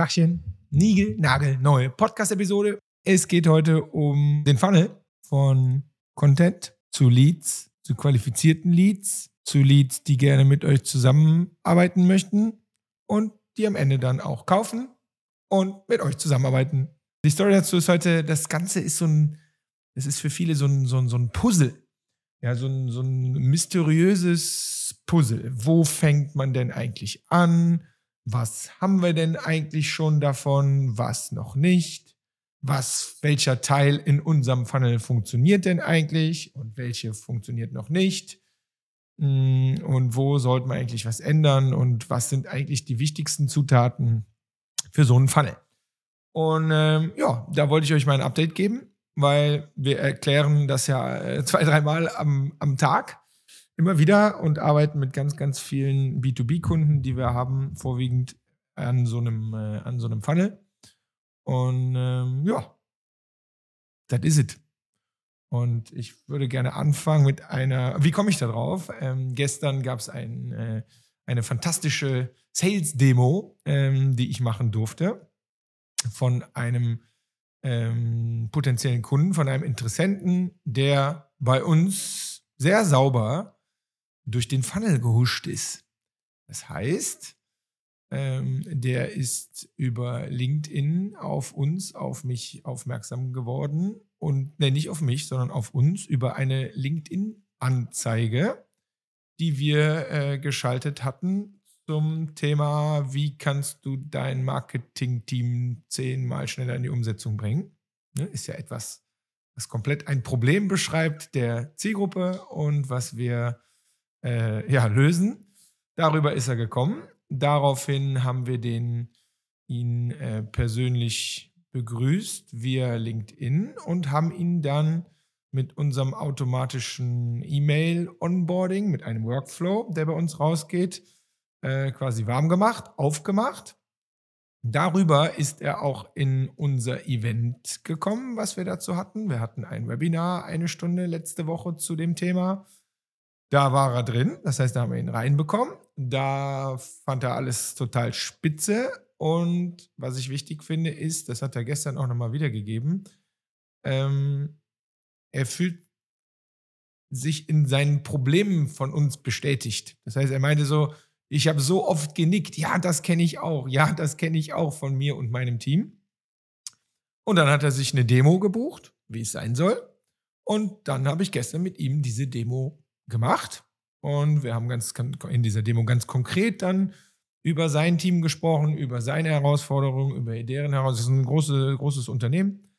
Tachchen, Nigel, Nagel, neue Podcast-Episode. Es geht heute um den Funnel von Content zu Leads, zu qualifizierten Leads, zu Leads, die gerne mit euch zusammenarbeiten möchten und die am Ende dann auch kaufen und mit euch zusammenarbeiten. Die Story dazu ist heute, das Ganze ist so ein, es ist für viele so ein, so ein, so ein Puzzle. Ja, so ein, so ein mysteriöses Puzzle. Wo fängt man denn eigentlich an? Was haben wir denn eigentlich schon davon? Was noch nicht? Was, welcher Teil in unserem Funnel funktioniert denn eigentlich und welche funktioniert noch nicht? Mm, und wo sollte man eigentlich was ändern und was sind eigentlich die wichtigsten Zutaten für so einen Funnel? Und ähm, ja, da wollte ich euch mal ein Update geben weil wir erklären das ja äh, zwei, dreimal am, am Tag immer wieder und arbeiten mit ganz, ganz vielen B2B-Kunden, die wir haben, vorwiegend an so einem, äh, an so einem Funnel. Und ähm, ja, das is ist es. Und ich würde gerne anfangen mit einer, wie komme ich da drauf? Ähm, gestern gab es ein, äh, eine fantastische Sales-Demo, ähm, die ich machen durfte von einem ähm, potenziellen Kunden, von einem Interessenten, der bei uns sehr sauber durch den Funnel gehuscht ist. Das heißt, ähm, der ist über LinkedIn auf uns, auf mich aufmerksam geworden und ne, nicht auf mich, sondern auf uns über eine LinkedIn-Anzeige, die wir äh, geschaltet hatten zum Thema, wie kannst du dein Marketing-Team zehnmal schneller in die Umsetzung bringen. Ne, ist ja etwas, was komplett ein Problem beschreibt der Zielgruppe und was wir äh, ja, lösen. Darüber ist er gekommen. Daraufhin haben wir den, ihn äh, persönlich begrüßt via LinkedIn und haben ihn dann mit unserem automatischen E-Mail-Onboarding, mit einem Workflow, der bei uns rausgeht, äh, quasi warm gemacht, aufgemacht. Darüber ist er auch in unser Event gekommen, was wir dazu hatten. Wir hatten ein Webinar, eine Stunde letzte Woche zu dem Thema. Da war er drin, das heißt, da haben wir ihn reinbekommen. Da fand er alles total spitze. Und was ich wichtig finde, ist, das hat er gestern auch nochmal wiedergegeben, ähm, er fühlt sich in seinen Problemen von uns bestätigt. Das heißt, er meinte so, ich habe so oft genickt, ja, das kenne ich auch, ja, das kenne ich auch von mir und meinem Team. Und dann hat er sich eine Demo gebucht, wie es sein soll. Und dann habe ich gestern mit ihm diese Demo gemacht. Und wir haben ganz in dieser Demo ganz konkret dann über sein Team gesprochen, über seine Herausforderungen, über deren Herausforderungen. Das ist ein große, großes Unternehmen.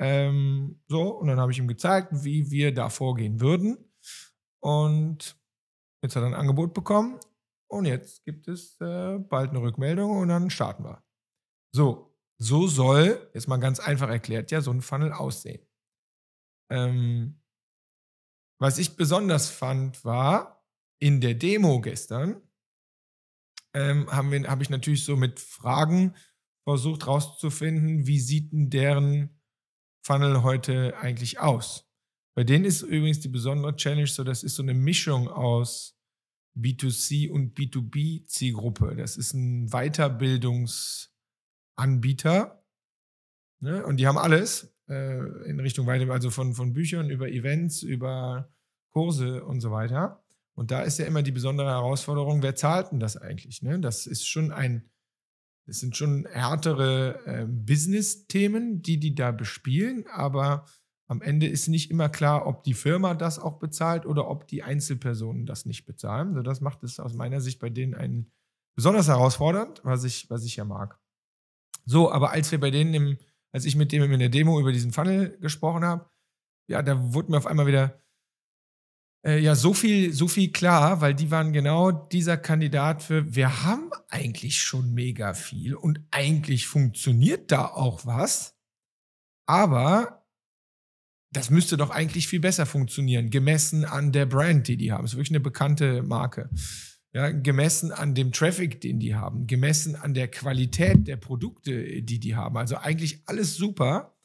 Ähm, so, und dann habe ich ihm gezeigt, wie wir da vorgehen würden. Und jetzt hat er ein Angebot bekommen und jetzt gibt es äh, bald eine Rückmeldung und dann starten wir. So, so soll, jetzt mal ganz einfach erklärt, ja, so ein Funnel aussehen. Ähm, was ich besonders fand, war in der Demo gestern, ähm, habe hab ich natürlich so mit Fragen versucht rauszufinden, wie sieht denn deren Funnel heute eigentlich aus. Bei denen ist übrigens die besondere Challenge so, das ist so eine Mischung aus B2C und B2B Zielgruppe. Das ist ein Weiterbildungsanbieter. Ne? Und die haben alles äh, in Richtung Weiterbildung, also von, von Büchern über Events, über Kurse und so weiter. Und da ist ja immer die besondere Herausforderung, wer zahlt denn das eigentlich? Ne? Das ist schon ein, das sind schon härtere äh, Business-Themen, die die da bespielen, aber am Ende ist nicht immer klar, ob die Firma das auch bezahlt oder ob die Einzelpersonen das nicht bezahlen. Also das macht es aus meiner Sicht bei denen einen besonders herausfordernd, was ich, was ich ja mag. So, aber als wir bei denen im, als ich mit dem in der Demo über diesen Funnel gesprochen habe, ja, da wurde mir auf einmal wieder äh, ja so viel, so viel klar, weil die waren genau dieser Kandidat für, wir haben eigentlich schon mega viel und eigentlich funktioniert da auch was, aber das müsste doch eigentlich viel besser funktionieren, gemessen an der Brand, die die haben. Das ist wirklich eine bekannte Marke. Ja, gemessen an dem Traffic, den die haben, gemessen an der Qualität der Produkte, die die haben. Also eigentlich alles super.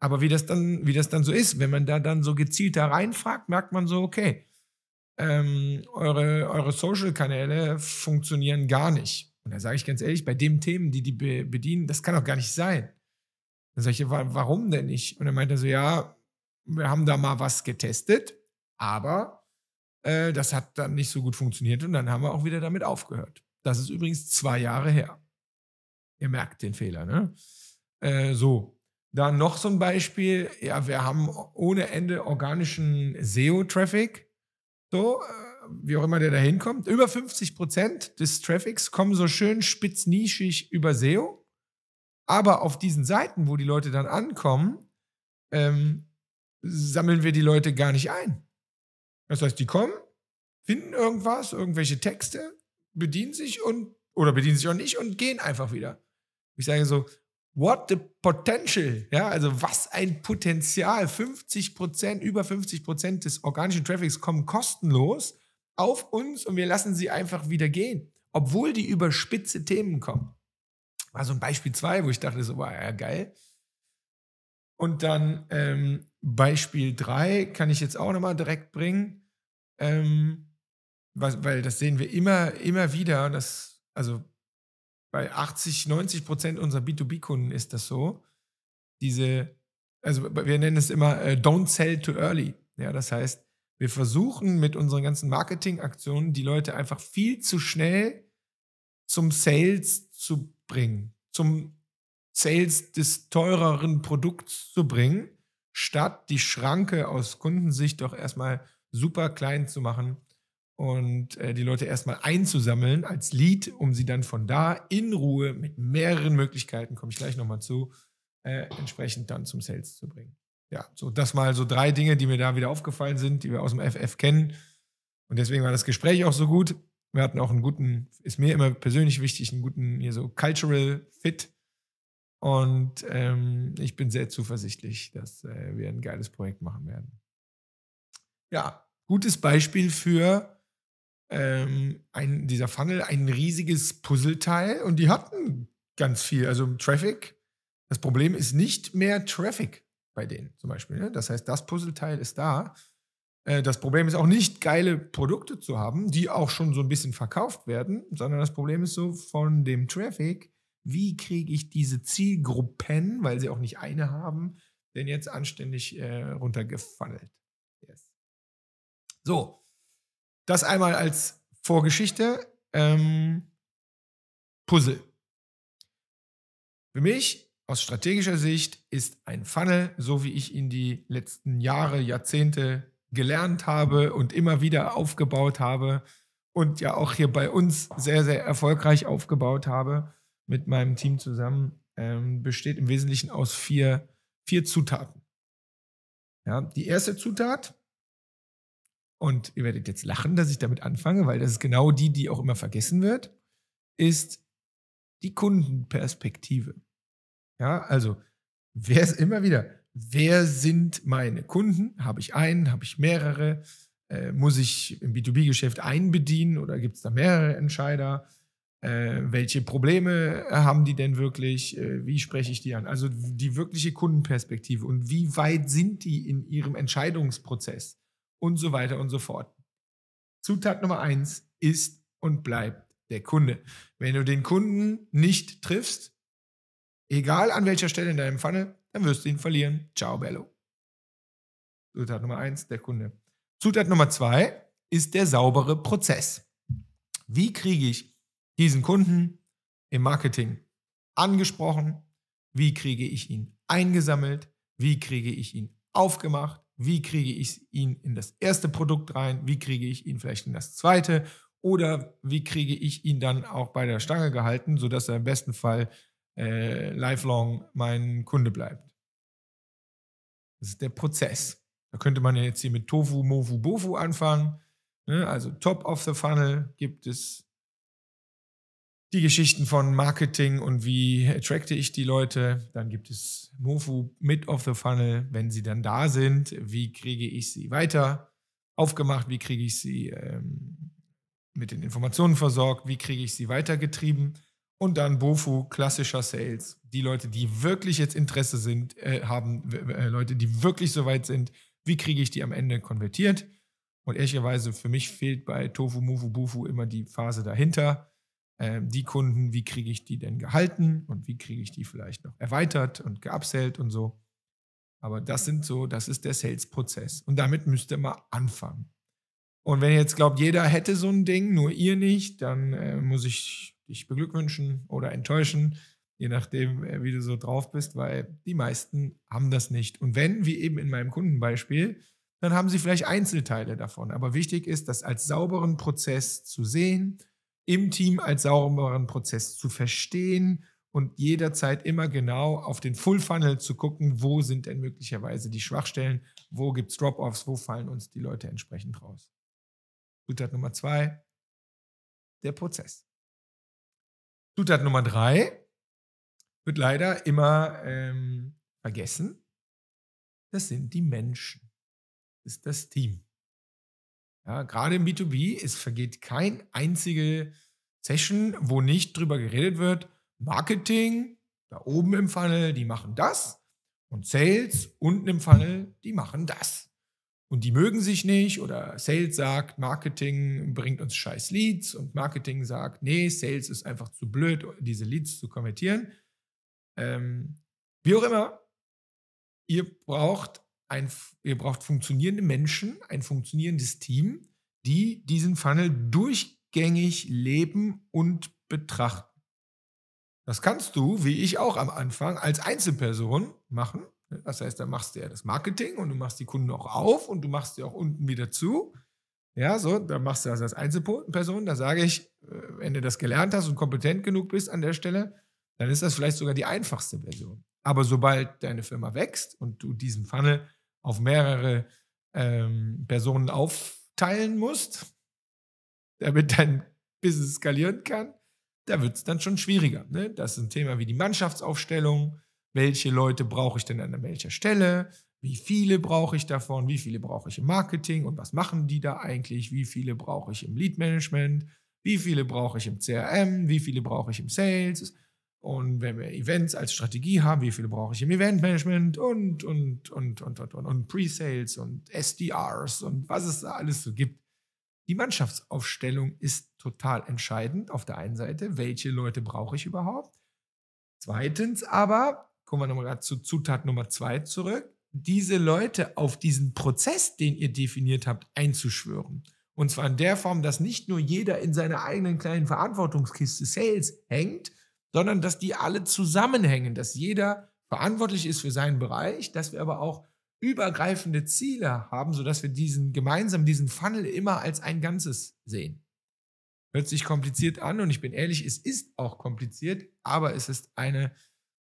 Aber wie das dann, wie das dann so ist, wenn man da dann so gezielt da reinfragt, merkt man so, okay, ähm, eure, eure Social-Kanäle funktionieren gar nicht. Und da sage ich ganz ehrlich, bei den Themen, die die bedienen, das kann doch gar nicht sein. Dann sage ich, warum denn nicht? Und er meinte so, ja, wir haben da mal was getestet, aber äh, das hat dann nicht so gut funktioniert und dann haben wir auch wieder damit aufgehört. Das ist übrigens zwei Jahre her. Ihr merkt den Fehler, ne? Äh, so. Dann noch so ein Beispiel. Ja, wir haben ohne Ende organischen SEO-Traffic. So, äh, wie auch immer der da hinkommt. Über 50 Prozent des Traffics kommen so schön spitznischig über SEO. Aber auf diesen Seiten, wo die Leute dann ankommen, ähm, sammeln wir die Leute gar nicht ein. Das heißt, die kommen, finden irgendwas, irgendwelche Texte, bedienen sich und oder bedienen sich auch nicht und gehen einfach wieder. Ich sage so, what the potential? Ja, also was ein Potenzial. 50 Prozent, über 50 Prozent des organischen Traffics kommen kostenlos auf uns und wir lassen sie einfach wieder gehen, obwohl die über spitze Themen kommen. War so ein Beispiel 2, wo ich dachte, so war ja geil. Und dann ähm, Beispiel 3 kann ich jetzt auch nochmal direkt bringen, ähm, weil, weil das sehen wir immer, immer wieder. Das, also bei 80, 90 Prozent unserer B2B-Kunden ist das so. Diese, also wir nennen es immer äh, Don't sell too early. Ja, das heißt, wir versuchen mit unseren ganzen Marketingaktionen die Leute einfach viel zu schnell zum Sales zu bringen, zum Sales des teureren Produkts zu bringen, statt die Schranke aus Kundensicht doch erstmal super klein zu machen und äh, die Leute erstmal einzusammeln als Lead, um sie dann von da in Ruhe mit mehreren Möglichkeiten, komme ich gleich nochmal zu, äh, entsprechend dann zum Sales zu bringen ja, so das mal so drei Dinge, die mir da wieder aufgefallen sind, die wir aus dem FF kennen. Und deswegen war das Gespräch auch so gut. Wir hatten auch einen guten, ist mir immer persönlich wichtig, einen guten hier so Cultural Fit. Und ähm, ich bin sehr zuversichtlich, dass äh, wir ein geiles Projekt machen werden. Ja, gutes Beispiel für ähm, ein, dieser Funnel, ein riesiges Puzzleteil. Und die hatten ganz viel. Also Traffic. Das Problem ist nicht mehr Traffic bei denen zum Beispiel. Ne? Das heißt, das Puzzleteil ist da. Äh, das Problem ist auch nicht, geile Produkte zu haben, die auch schon so ein bisschen verkauft werden, sondern das Problem ist so von dem Traffic, wie kriege ich diese Zielgruppen, weil sie auch nicht eine haben, denn jetzt anständig äh, runtergefunnelt. So, das einmal als Vorgeschichte. Ähm, Puzzle. Für mich aus strategischer Sicht ist ein Funnel, so wie ich ihn die letzten Jahre, Jahrzehnte gelernt habe und immer wieder aufgebaut habe und ja auch hier bei uns sehr, sehr erfolgreich aufgebaut habe mit meinem Team zusammen, ähm, besteht im Wesentlichen aus vier, vier Zutaten. Ja, die erste Zutat, und ihr werdet jetzt lachen, dass ich damit anfange, weil das ist genau die, die auch immer vergessen wird, ist die Kundenperspektive. Ja, also, wer ist immer wieder, wer sind meine Kunden? Habe ich einen, habe ich mehrere? Äh, muss ich im B2B-Geschäft einen bedienen oder gibt es da mehrere Entscheider? Äh, welche Probleme haben die denn wirklich? Äh, wie spreche ich die an? Also die wirkliche Kundenperspektive und wie weit sind die in ihrem Entscheidungsprozess und so weiter und so fort. Zutat Nummer eins ist und bleibt der Kunde. Wenn du den Kunden nicht triffst, Egal an welcher Stelle in deinem Funnel, dann wirst du ihn verlieren. Ciao, Bello. Zutat Nummer eins, der Kunde. Zutat Nummer zwei ist der saubere Prozess. Wie kriege ich diesen Kunden im Marketing angesprochen? Wie kriege ich ihn eingesammelt? Wie kriege ich ihn aufgemacht? Wie kriege ich ihn in das erste Produkt rein? Wie kriege ich ihn vielleicht in das zweite? Oder wie kriege ich ihn dann auch bei der Stange gehalten, sodass er im besten Fall äh, lifelong mein Kunde bleibt. Das ist der Prozess. Da könnte man ja jetzt hier mit Tofu, Mofu, Bofu anfangen. Ne? Also Top of the Funnel gibt es die Geschichten von Marketing und wie attracte ich die Leute. Dann gibt es Mofu Mid of the Funnel, wenn sie dann da sind. Wie kriege ich sie weiter aufgemacht? Wie kriege ich sie ähm, mit den Informationen versorgt? Wie kriege ich sie weitergetrieben? Und dann Bofu, klassischer Sales. Die Leute, die wirklich jetzt Interesse sind, äh, haben, äh, Leute, die wirklich so weit sind, wie kriege ich die am Ende konvertiert? Und ehrlicherweise, für mich fehlt bei Tofu, Mufu, Bufu immer die Phase dahinter. Ähm, die Kunden, wie kriege ich die denn gehalten und wie kriege ich die vielleicht noch erweitert und geupsellt und so. Aber das sind so, das ist der Sales-Prozess. Und damit müsst ihr mal anfangen. Und wenn ihr jetzt glaubt, jeder hätte so ein Ding, nur ihr nicht, dann äh, muss ich dich beglückwünschen oder enttäuschen, je nachdem, äh, wie du so drauf bist, weil die meisten haben das nicht. Und wenn, wie eben in meinem Kundenbeispiel, dann haben sie vielleicht Einzelteile davon. Aber wichtig ist, das als sauberen Prozess zu sehen, im Team als sauberen Prozess zu verstehen und jederzeit immer genau auf den Full Funnel zu gucken, wo sind denn möglicherweise die Schwachstellen, wo gibt es Drop-offs, wo fallen uns die Leute entsprechend raus. Zutat Nummer zwei, der Prozess. Zutat Nummer drei wird leider immer ähm, vergessen. Das sind die Menschen. Das ist das Team. Ja, gerade im B2B, es vergeht kein einzige Session, wo nicht drüber geredet wird, Marketing, da oben im Funnel, die machen das und Sales unten im Funnel, die machen das. Und die mögen sich nicht oder Sales sagt, Marketing bringt uns scheiß Leads und Marketing sagt, nee, Sales ist einfach zu blöd, diese Leads zu konvertieren. Ähm, wie auch immer, ihr braucht ein, ihr braucht funktionierende Menschen, ein funktionierendes Team, die diesen Funnel durchgängig leben und betrachten. Das kannst du, wie ich auch am Anfang, als Einzelperson machen. Das heißt, da machst du ja das Marketing und du machst die Kunden auch auf und du machst sie auch unten wieder zu. Ja, so, da machst du das als Einzelperson. Da sage ich, äh, wenn du das gelernt hast und kompetent genug bist an der Stelle, dann ist das vielleicht sogar die einfachste Version. Aber sobald deine Firma wächst und du diesen Funnel auf mehrere ähm, Personen aufteilen musst, damit dein Business skalieren kann, da wird es dann schon schwieriger. Ne? Das ist ein Thema wie die Mannschaftsaufstellung. Welche Leute brauche ich denn an welcher Stelle? Wie viele brauche ich davon? Wie viele brauche ich im Marketing? Und was machen die da eigentlich? Wie viele brauche ich im Lead Management? Wie viele brauche ich im CRM? Wie viele brauche ich im Sales? Und wenn wir Events als Strategie haben, wie viele brauche ich im Eventmanagement und, und, und, und, und, und, und Pre-Sales und SDRs und was es da alles so gibt. Die Mannschaftsaufstellung ist total entscheidend auf der einen Seite. Welche Leute brauche ich überhaupt? Zweitens aber, kommen wir nochmal gerade zu Zutat Nummer zwei zurück, diese Leute auf diesen Prozess, den ihr definiert habt, einzuschwören. Und zwar in der Form, dass nicht nur jeder in seiner eigenen kleinen Verantwortungskiste Sales hängt, sondern dass die alle zusammenhängen, dass jeder verantwortlich ist für seinen Bereich, dass wir aber auch übergreifende Ziele haben, sodass wir diesen gemeinsam diesen Funnel immer als ein Ganzes sehen. Hört sich kompliziert an und ich bin ehrlich, es ist auch kompliziert, aber es ist eine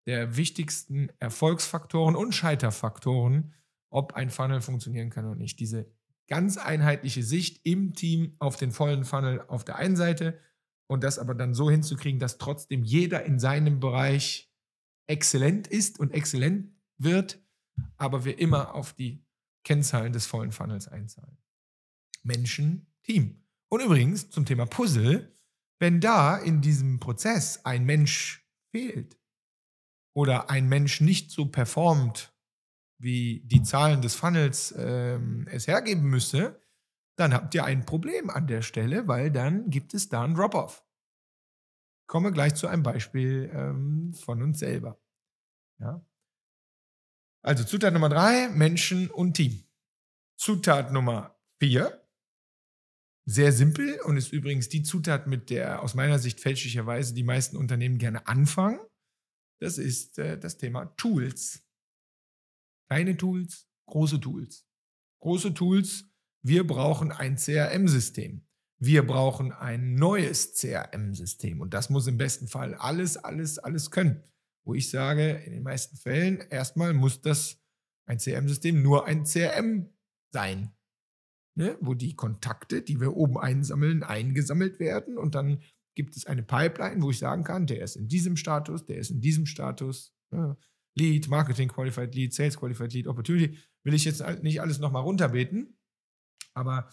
der wichtigsten Erfolgsfaktoren und Scheiterfaktoren, ob ein Funnel funktionieren kann oder nicht. Diese ganz einheitliche Sicht im Team auf den vollen Funnel auf der einen Seite und das aber dann so hinzukriegen, dass trotzdem jeder in seinem Bereich exzellent ist und exzellent wird, aber wir immer auf die Kennzahlen des vollen Funnels einzahlen. Menschen, Team. Und übrigens zum Thema Puzzle, wenn da in diesem Prozess ein Mensch fehlt oder ein Mensch nicht so performt, wie die Zahlen des Funnels ähm, es hergeben müsste, dann habt ihr ein Problem an der Stelle, weil dann gibt es da einen Drop-off. Komme gleich zu einem Beispiel ähm, von uns selber. Ja? Also Zutat Nummer drei, Menschen und Team. Zutat Nummer vier, sehr simpel und ist übrigens die Zutat, mit der aus meiner Sicht fälschlicherweise die meisten Unternehmen gerne anfangen. Das ist äh, das Thema Tools. Kleine Tools, große Tools. Große Tools wir brauchen ein CRM-System. Wir brauchen ein neues CRM-System. Und das muss im besten Fall alles, alles, alles können. Wo ich sage, in den meisten Fällen, erstmal muss das ein CRM-System nur ein CRM sein. Ne? Wo die Kontakte, die wir oben einsammeln, eingesammelt werden. Und dann gibt es eine Pipeline, wo ich sagen kann, der ist in diesem Status, der ist in diesem Status. Ne? Lead, Marketing Qualified Lead, Sales Qualified Lead, Opportunity. Will ich jetzt nicht alles nochmal runterbeten. Aber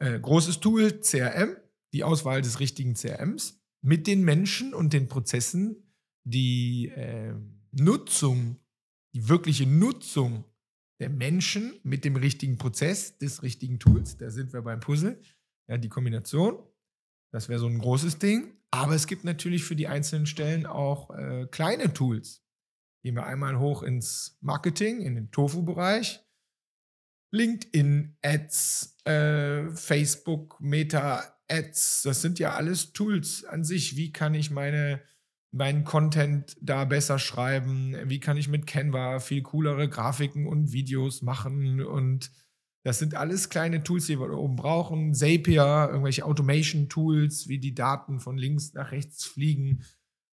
äh, großes Tool, CRM, die Auswahl des richtigen CRMs mit den Menschen und den Prozessen, die äh, Nutzung, die wirkliche Nutzung der Menschen mit dem richtigen Prozess des richtigen Tools. Da sind wir beim Puzzle. Ja, die Kombination. Das wäre so ein großes Ding. Aber es gibt natürlich für die einzelnen Stellen auch äh, kleine Tools. Gehen wir einmal hoch ins Marketing, in den Tofu-Bereich. LinkedIn-Ads, äh, Facebook, Meta-Ads, das sind ja alles Tools an sich. Wie kann ich meine, meinen Content da besser schreiben? Wie kann ich mit Canva viel coolere Grafiken und Videos machen? Und das sind alles kleine Tools, die wir oben brauchen. Zapier, irgendwelche Automation-Tools, wie die Daten von links nach rechts fliegen,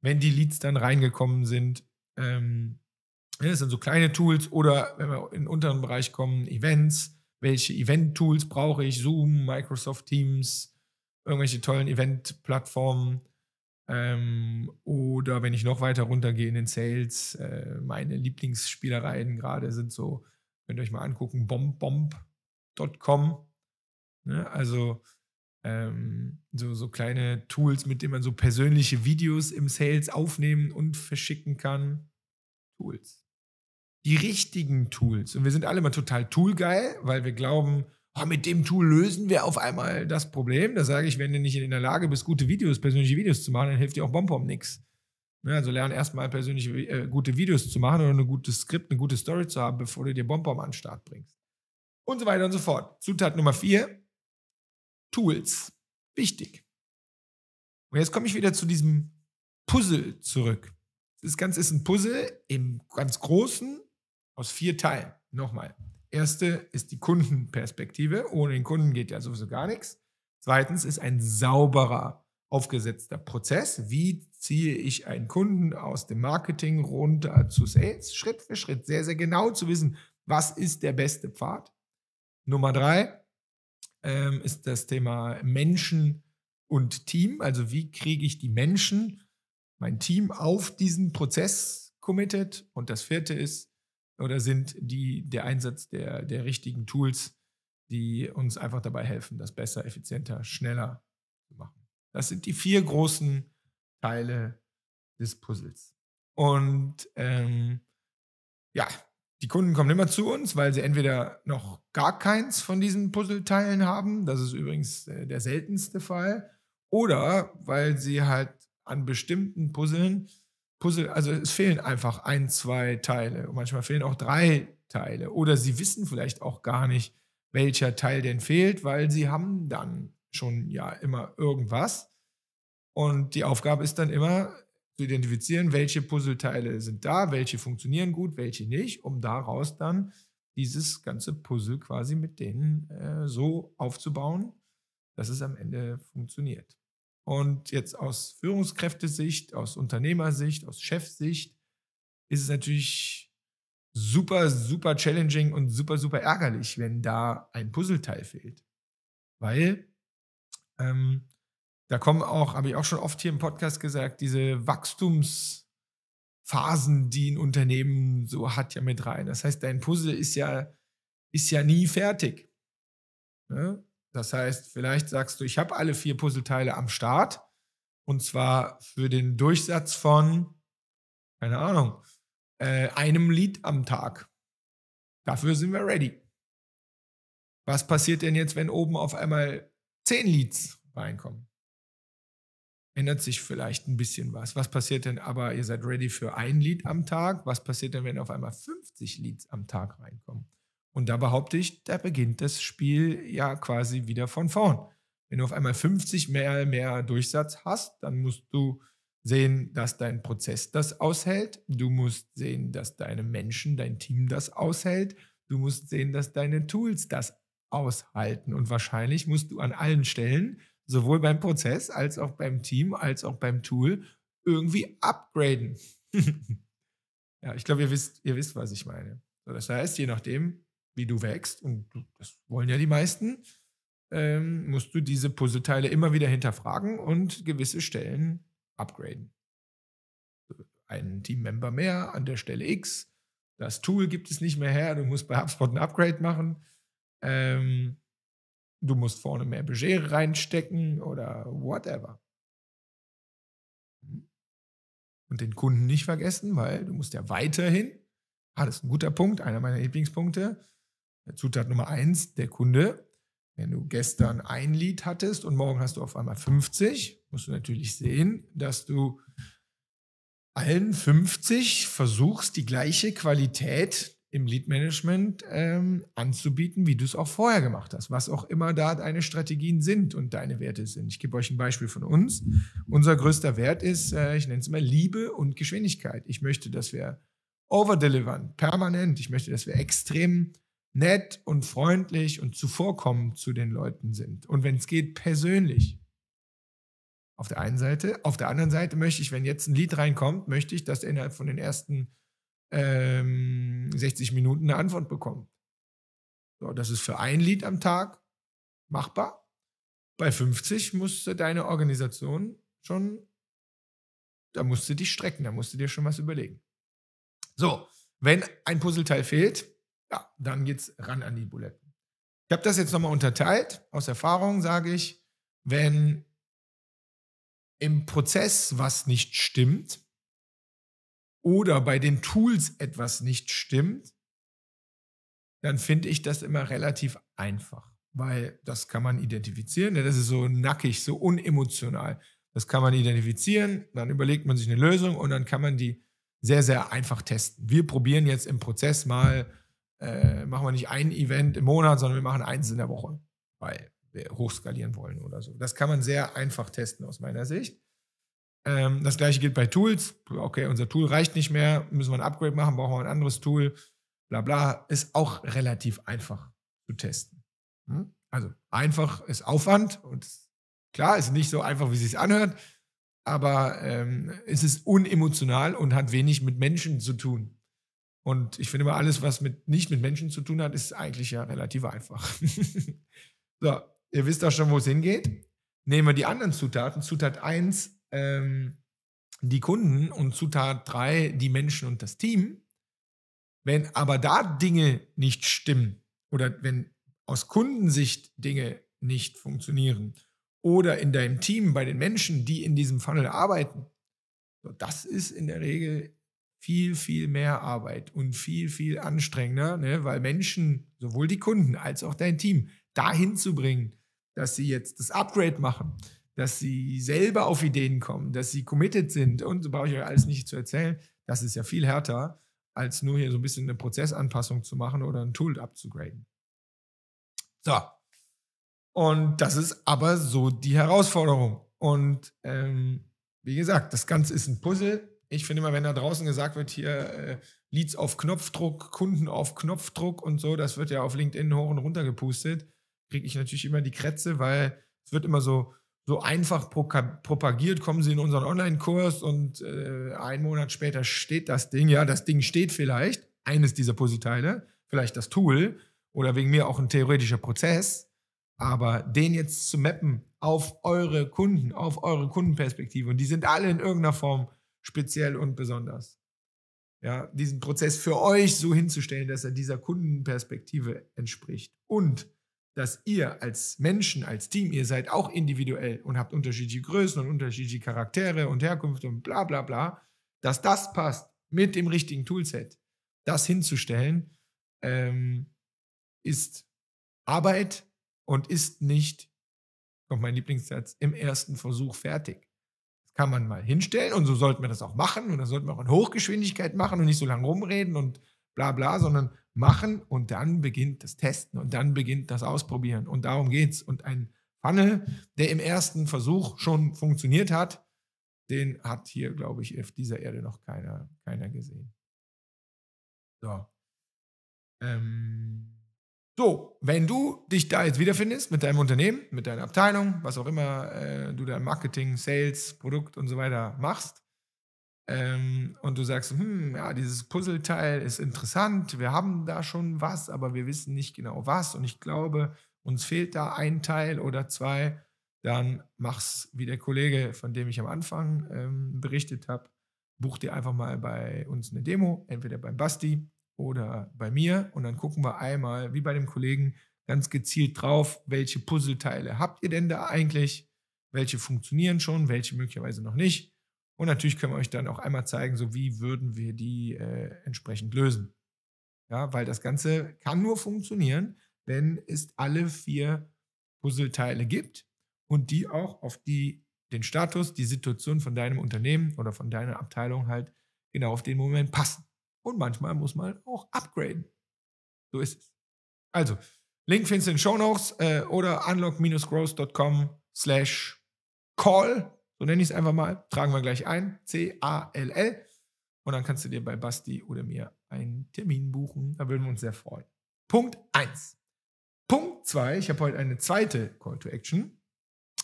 wenn die Leads dann reingekommen sind. Ähm, das sind so kleine Tools oder wenn wir in den unteren Bereich kommen, Events. Welche Event-Tools brauche ich? Zoom, Microsoft Teams, irgendwelche tollen Event-Plattformen. Ähm, oder wenn ich noch weiter runtergehe in den Sales, äh, meine Lieblingsspielereien gerade sind so, könnt ihr euch mal angucken, bombbomb.com. Ne? Also ähm, so, so kleine Tools, mit denen man so persönliche Videos im Sales aufnehmen und verschicken kann. Tools die richtigen Tools. Und wir sind alle immer total toolgeil, weil wir glauben, oh, mit dem Tool lösen wir auf einmal das Problem. Da sage ich, wenn du nicht in der Lage bist, gute Videos, persönliche Videos zu machen, dann hilft dir auch BombBomb nichts. Ja, also lern erstmal persönliche äh, gute Videos zu machen oder ein gutes Skript, eine gute Story zu haben, bevor du dir BombBomb an den Start bringst. Und so weiter und so fort. Zutat Nummer vier, Tools. Wichtig. Und jetzt komme ich wieder zu diesem Puzzle zurück. Das Ganze ist ein Puzzle im ganz Großen aus vier Teilen. Nochmal. Erste ist die Kundenperspektive. Ohne den Kunden geht ja sowieso gar nichts. Zweitens ist ein sauberer, aufgesetzter Prozess. Wie ziehe ich einen Kunden aus dem Marketing runter zu Sales? Schritt für Schritt. Sehr, sehr genau zu wissen, was ist der beste Pfad. Nummer drei ähm, ist das Thema Menschen und Team. Also wie kriege ich die Menschen, mein Team auf diesen Prozess committed? Und das vierte ist oder sind die, der Einsatz der, der richtigen Tools, die uns einfach dabei helfen, das besser, effizienter, schneller zu machen. Das sind die vier großen Teile des Puzzles. Und ähm, ja, die Kunden kommen immer zu uns, weil sie entweder noch gar keins von diesen Puzzleteilen haben, das ist übrigens äh, der seltenste Fall, oder weil sie halt an bestimmten Puzzeln Puzzle, also es fehlen einfach ein, zwei Teile. Manchmal fehlen auch drei Teile. Oder sie wissen vielleicht auch gar nicht, welcher Teil denn fehlt, weil sie haben dann schon ja immer irgendwas. Und die Aufgabe ist dann immer zu identifizieren, welche Puzzleteile sind da, welche funktionieren gut, welche nicht, um daraus dann dieses ganze Puzzle quasi mit denen äh, so aufzubauen, dass es am Ende funktioniert. Und jetzt aus Führungskräftesicht, aus Unternehmersicht, aus Chefsicht ist es natürlich super, super challenging und super, super ärgerlich, wenn da ein Puzzleteil fehlt. Weil ähm, da kommen auch, habe ich auch schon oft hier im Podcast gesagt, diese Wachstumsphasen, die ein Unternehmen so hat, ja mit rein. Das heißt, dein Puzzle ist ja, ist ja nie fertig. Ne? Das heißt, vielleicht sagst du, ich habe alle vier Puzzleteile am Start und zwar für den Durchsatz von, keine Ahnung, äh, einem Lied am Tag. Dafür sind wir ready. Was passiert denn jetzt, wenn oben auf einmal zehn Leads reinkommen? Ändert sich vielleicht ein bisschen was. Was passiert denn aber, ihr seid ready für ein Lied am Tag? Was passiert denn, wenn auf einmal 50 Leads am Tag reinkommen? Und da behaupte ich, da beginnt das Spiel ja quasi wieder von vorn. Wenn du auf einmal 50 mehr, mehr Durchsatz hast, dann musst du sehen, dass dein Prozess das aushält. Du musst sehen, dass deine Menschen, dein Team das aushält. Du musst sehen, dass deine Tools das aushalten. Und wahrscheinlich musst du an allen Stellen, sowohl beim Prozess als auch beim Team, als auch beim Tool, irgendwie upgraden. ja, ich glaube, ihr wisst, ihr wisst, was ich meine. Das heißt, je nachdem, wie du wächst, und das wollen ja die meisten, ähm, musst du diese Puzzleteile immer wieder hinterfragen und gewisse Stellen upgraden. Ein Teammember mehr an der Stelle X. Das Tool gibt es nicht mehr her. Du musst bei HubSpot ein Upgrade machen. Ähm, du musst vorne mehr Budget reinstecken oder whatever. Und den Kunden nicht vergessen, weil du musst ja weiterhin, ah, das ist ein guter Punkt, einer meiner Lieblingspunkte, Zutat Nummer eins, der Kunde. Wenn du gestern ein Lied hattest und morgen hast du auf einmal 50, musst du natürlich sehen, dass du allen 50 versuchst, die gleiche Qualität im Lead-Management ähm, anzubieten, wie du es auch vorher gemacht hast, was auch immer da deine Strategien sind und deine Werte sind. Ich gebe euch ein Beispiel von uns. Unser größter Wert ist, äh, ich nenne es mal Liebe und Geschwindigkeit. Ich möchte, dass wir overdelivern, permanent. Ich möchte, dass wir extrem nett und freundlich und zuvorkommend zu den Leuten sind. Und wenn es geht, persönlich. Auf der einen Seite. Auf der anderen Seite möchte ich, wenn jetzt ein Lied reinkommt, möchte ich, dass er innerhalb von den ersten ähm, 60 Minuten eine Antwort bekommt. So, das ist für ein Lied am Tag machbar. Bei 50 musste deine Organisation schon, da musst du dich strecken, da musst du dir schon was überlegen. So, wenn ein Puzzleteil fehlt, ja, dann geht's ran an die Buletten. Ich habe das jetzt nochmal unterteilt. Aus Erfahrung sage ich, wenn im Prozess was nicht stimmt, oder bei den Tools etwas nicht stimmt, dann finde ich das immer relativ einfach, weil das kann man identifizieren. Das ist so nackig, so unemotional. Das kann man identifizieren, dann überlegt man sich eine Lösung und dann kann man die sehr, sehr einfach testen. Wir probieren jetzt im Prozess mal, äh, machen wir nicht ein Event im Monat, sondern wir machen eins in der Woche, weil wir hochskalieren wollen oder so. Das kann man sehr einfach testen aus meiner Sicht. Ähm, das gleiche gilt bei Tools. Okay, unser Tool reicht nicht mehr, müssen wir ein Upgrade machen, brauchen wir ein anderes Tool. Bla bla. Ist auch relativ einfach zu testen. Hm? Also einfach ist Aufwand und klar, ist nicht so einfach, wie es sich anhört, aber ähm, es ist unemotional und hat wenig mit Menschen zu tun. Und ich finde immer, alles, was mit, nicht mit Menschen zu tun hat, ist eigentlich ja relativ einfach. so, ihr wisst auch schon, wo es hingeht. Nehmen wir die anderen Zutaten. Zutat 1 ähm, die Kunden und Zutat 3 die Menschen und das Team. Wenn aber da Dinge nicht stimmen oder wenn aus Kundensicht Dinge nicht funktionieren oder in deinem Team bei den Menschen, die in diesem Funnel arbeiten, das ist in der Regel viel, viel mehr Arbeit und viel, viel anstrengender, ne? weil Menschen, sowohl die Kunden als auch dein Team, dahin zu bringen, dass sie jetzt das Upgrade machen, dass sie selber auf Ideen kommen, dass sie committed sind und so brauche ich euch alles nicht zu erzählen. Das ist ja viel härter, als nur hier so ein bisschen eine Prozessanpassung zu machen oder ein Tool abzugraden. So. Und das ist aber so die Herausforderung. Und ähm, wie gesagt, das Ganze ist ein Puzzle. Ich finde immer, wenn da draußen gesagt wird, hier äh, Leads auf Knopfdruck, Kunden auf Knopfdruck und so, das wird ja auf LinkedIn hoch und runter gepustet, kriege ich natürlich immer die Krätze, weil es wird immer so so einfach propagiert, kommen Sie in unseren Online-Kurs und äh, einen Monat später steht das Ding. Ja, das Ding steht vielleicht, eines dieser Puzzleteile, vielleicht das Tool oder wegen mir auch ein theoretischer Prozess. Aber den jetzt zu mappen auf eure Kunden, auf eure Kundenperspektive, und die sind alle in irgendeiner Form speziell und besonders. Ja, diesen Prozess für euch so hinzustellen, dass er dieser Kundenperspektive entspricht. Und dass ihr als Menschen, als Team, ihr seid auch individuell und habt unterschiedliche Größen und unterschiedliche Charaktere und Herkunft und bla bla bla, dass das passt mit dem richtigen Toolset, das hinzustellen, ähm, ist Arbeit und ist nicht, kommt mein Lieblingssatz, im ersten Versuch fertig. Kann man mal hinstellen und so sollten wir das auch machen und das sollten wir auch in Hochgeschwindigkeit machen und nicht so lange rumreden und bla bla, sondern machen und dann beginnt das Testen und dann beginnt das Ausprobieren. Und darum geht es. Und ein Funnel, der im ersten Versuch schon funktioniert hat, den hat hier, glaube ich, auf dieser Erde noch keiner, keiner gesehen. So. Ähm, so, wenn du dich da jetzt wiederfindest mit deinem Unternehmen, mit deiner Abteilung, was auch immer äh, du da Marketing, Sales, Produkt und so weiter machst, ähm, und du sagst, hm, ja, dieses Puzzleteil ist interessant, wir haben da schon was, aber wir wissen nicht genau was und ich glaube, uns fehlt da ein Teil oder zwei, dann mach's wie der Kollege, von dem ich am Anfang ähm, berichtet habe. Buch dir einfach mal bei uns eine Demo, entweder beim Basti oder bei mir und dann gucken wir einmal, wie bei dem Kollegen, ganz gezielt drauf, welche Puzzleteile habt ihr denn da eigentlich, welche funktionieren schon, welche möglicherweise noch nicht und natürlich können wir euch dann auch einmal zeigen, so wie würden wir die äh, entsprechend lösen. Ja, weil das Ganze kann nur funktionieren, wenn es alle vier Puzzleteile gibt und die auch auf die, den Status, die Situation von deinem Unternehmen oder von deiner Abteilung halt genau auf den Moment passen. Und manchmal muss man auch upgraden. So ist es. Also, Link findest du in den Show Notes äh, oder unlock-growth.com slash call. So nenne ich es einfach mal. Tragen wir gleich ein. C-A-L-L. Und dann kannst du dir bei Basti oder mir einen Termin buchen. Da würden wir uns sehr freuen. Punkt 1. Punkt 2. Ich habe heute eine zweite Call to Action.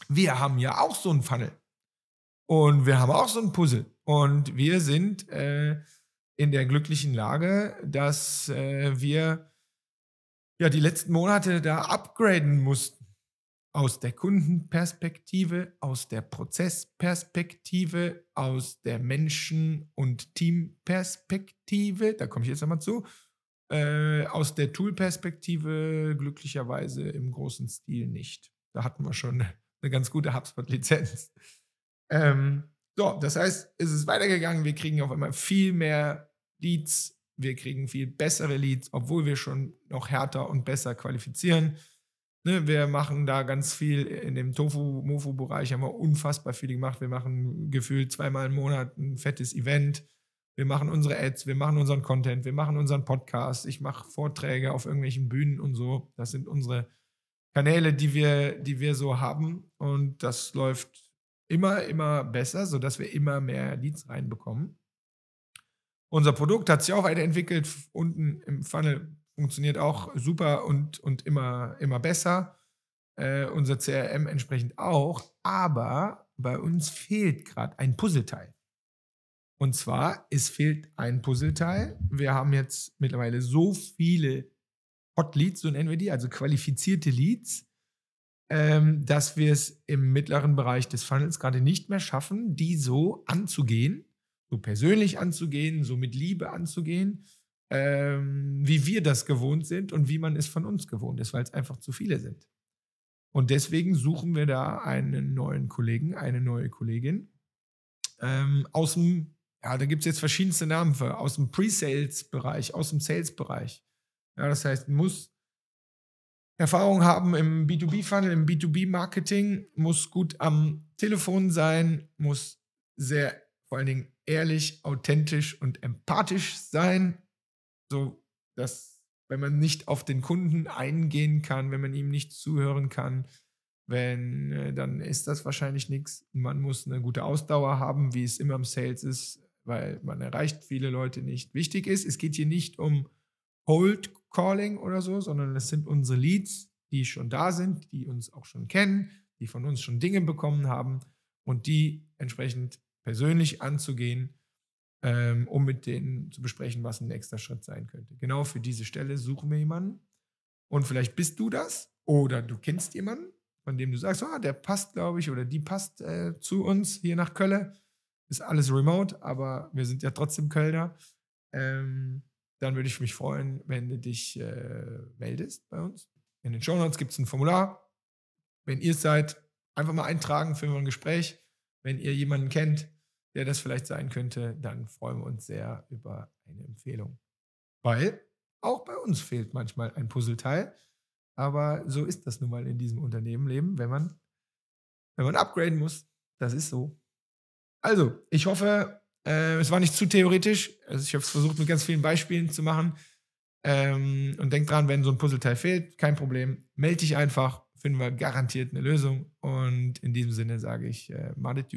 Wir haben ja auch so einen Funnel. Und wir haben auch so ein Puzzle. Und wir sind äh, in der glücklichen Lage, dass äh, wir ja die letzten Monate da upgraden mussten. Aus der Kundenperspektive, aus der Prozessperspektive, aus der Menschen- und Teamperspektive, da komme ich jetzt nochmal zu, äh, aus der Tool-Perspektive glücklicherweise im großen Stil nicht. Da hatten wir schon eine ganz gute HubSpot-Lizenz. Ähm, so, das heißt, es ist weitergegangen. Wir kriegen auf einmal viel mehr Leads. Wir kriegen viel bessere Leads, obwohl wir schon noch härter und besser qualifizieren. Ne, wir machen da ganz viel in dem Tofu-Mofu-Bereich, haben wir unfassbar viel gemacht. Wir machen gefühlt zweimal im Monat ein fettes Event. Wir machen unsere Ads, wir machen unseren Content, wir machen unseren Podcast. Ich mache Vorträge auf irgendwelchen Bühnen und so. Das sind unsere Kanäle, die wir, die wir so haben. Und das läuft immer, immer besser, sodass wir immer mehr Leads reinbekommen. Unser Produkt hat sich auch weiterentwickelt. Unten im Funnel funktioniert auch super und, und immer, immer besser. Äh, unser CRM entsprechend auch. Aber bei uns fehlt gerade ein Puzzleteil. Und zwar, es fehlt ein Puzzleteil. Wir haben jetzt mittlerweile so viele Hot Leads, so nennen wir die, also qualifizierte Leads, ähm, dass wir es im mittleren Bereich des Funnels gerade nicht mehr schaffen, die so anzugehen, so persönlich anzugehen, so mit Liebe anzugehen, ähm, wie wir das gewohnt sind und wie man es von uns gewohnt ist, weil es einfach zu viele sind. Und deswegen suchen wir da einen neuen Kollegen, eine neue Kollegin ähm, aus dem, ja, da gibt es jetzt verschiedenste Namen für, aus dem Pre-Sales-Bereich, aus dem Sales-Bereich. Ja, das heißt, muss Erfahrung haben im B2B-Funnel, im B2B-Marketing, muss gut am Telefon sein, muss sehr vor allen Dingen ehrlich, authentisch und empathisch sein, so dass wenn man nicht auf den Kunden eingehen kann, wenn man ihm nicht zuhören kann, wenn äh, dann ist das wahrscheinlich nichts. Man muss eine gute Ausdauer haben, wie es immer im Sales ist, weil man erreicht viele Leute nicht. Wichtig ist, es geht hier nicht um Hold Calling oder so, sondern es sind unsere Leads, die schon da sind, die uns auch schon kennen, die von uns schon Dinge bekommen haben und die entsprechend persönlich anzugehen, ähm, um mit denen zu besprechen, was ein nächster Schritt sein könnte. Genau für diese Stelle suchen wir jemanden. Und vielleicht bist du das oder du kennst jemanden, von dem du sagst, ah, der passt, glaube ich, oder die passt äh, zu uns hier nach Köln. Ist alles remote, aber wir sind ja trotzdem Kölner. Ähm, dann würde ich mich freuen, wenn du dich äh, meldest bei uns. In den Show Notes gibt es ein Formular. Wenn ihr es seid, einfach mal eintragen für ein Gespräch. Wenn ihr jemanden kennt, der das vielleicht sein könnte, dann freuen wir uns sehr über eine Empfehlung. Weil auch bei uns fehlt manchmal ein Puzzleteil. Aber so ist das nun mal in diesem Unternehmenleben, wenn man, wenn man upgraden muss. Das ist so. Also, ich hoffe, äh, es war nicht zu theoretisch. Also ich habe es versucht, mit ganz vielen Beispielen zu machen. Ähm, und denk dran, wenn so ein Puzzleteil fehlt, kein Problem. Melde dich einfach, finden wir garantiert eine Lösung. Und in diesem Sinne sage ich, äh, madet.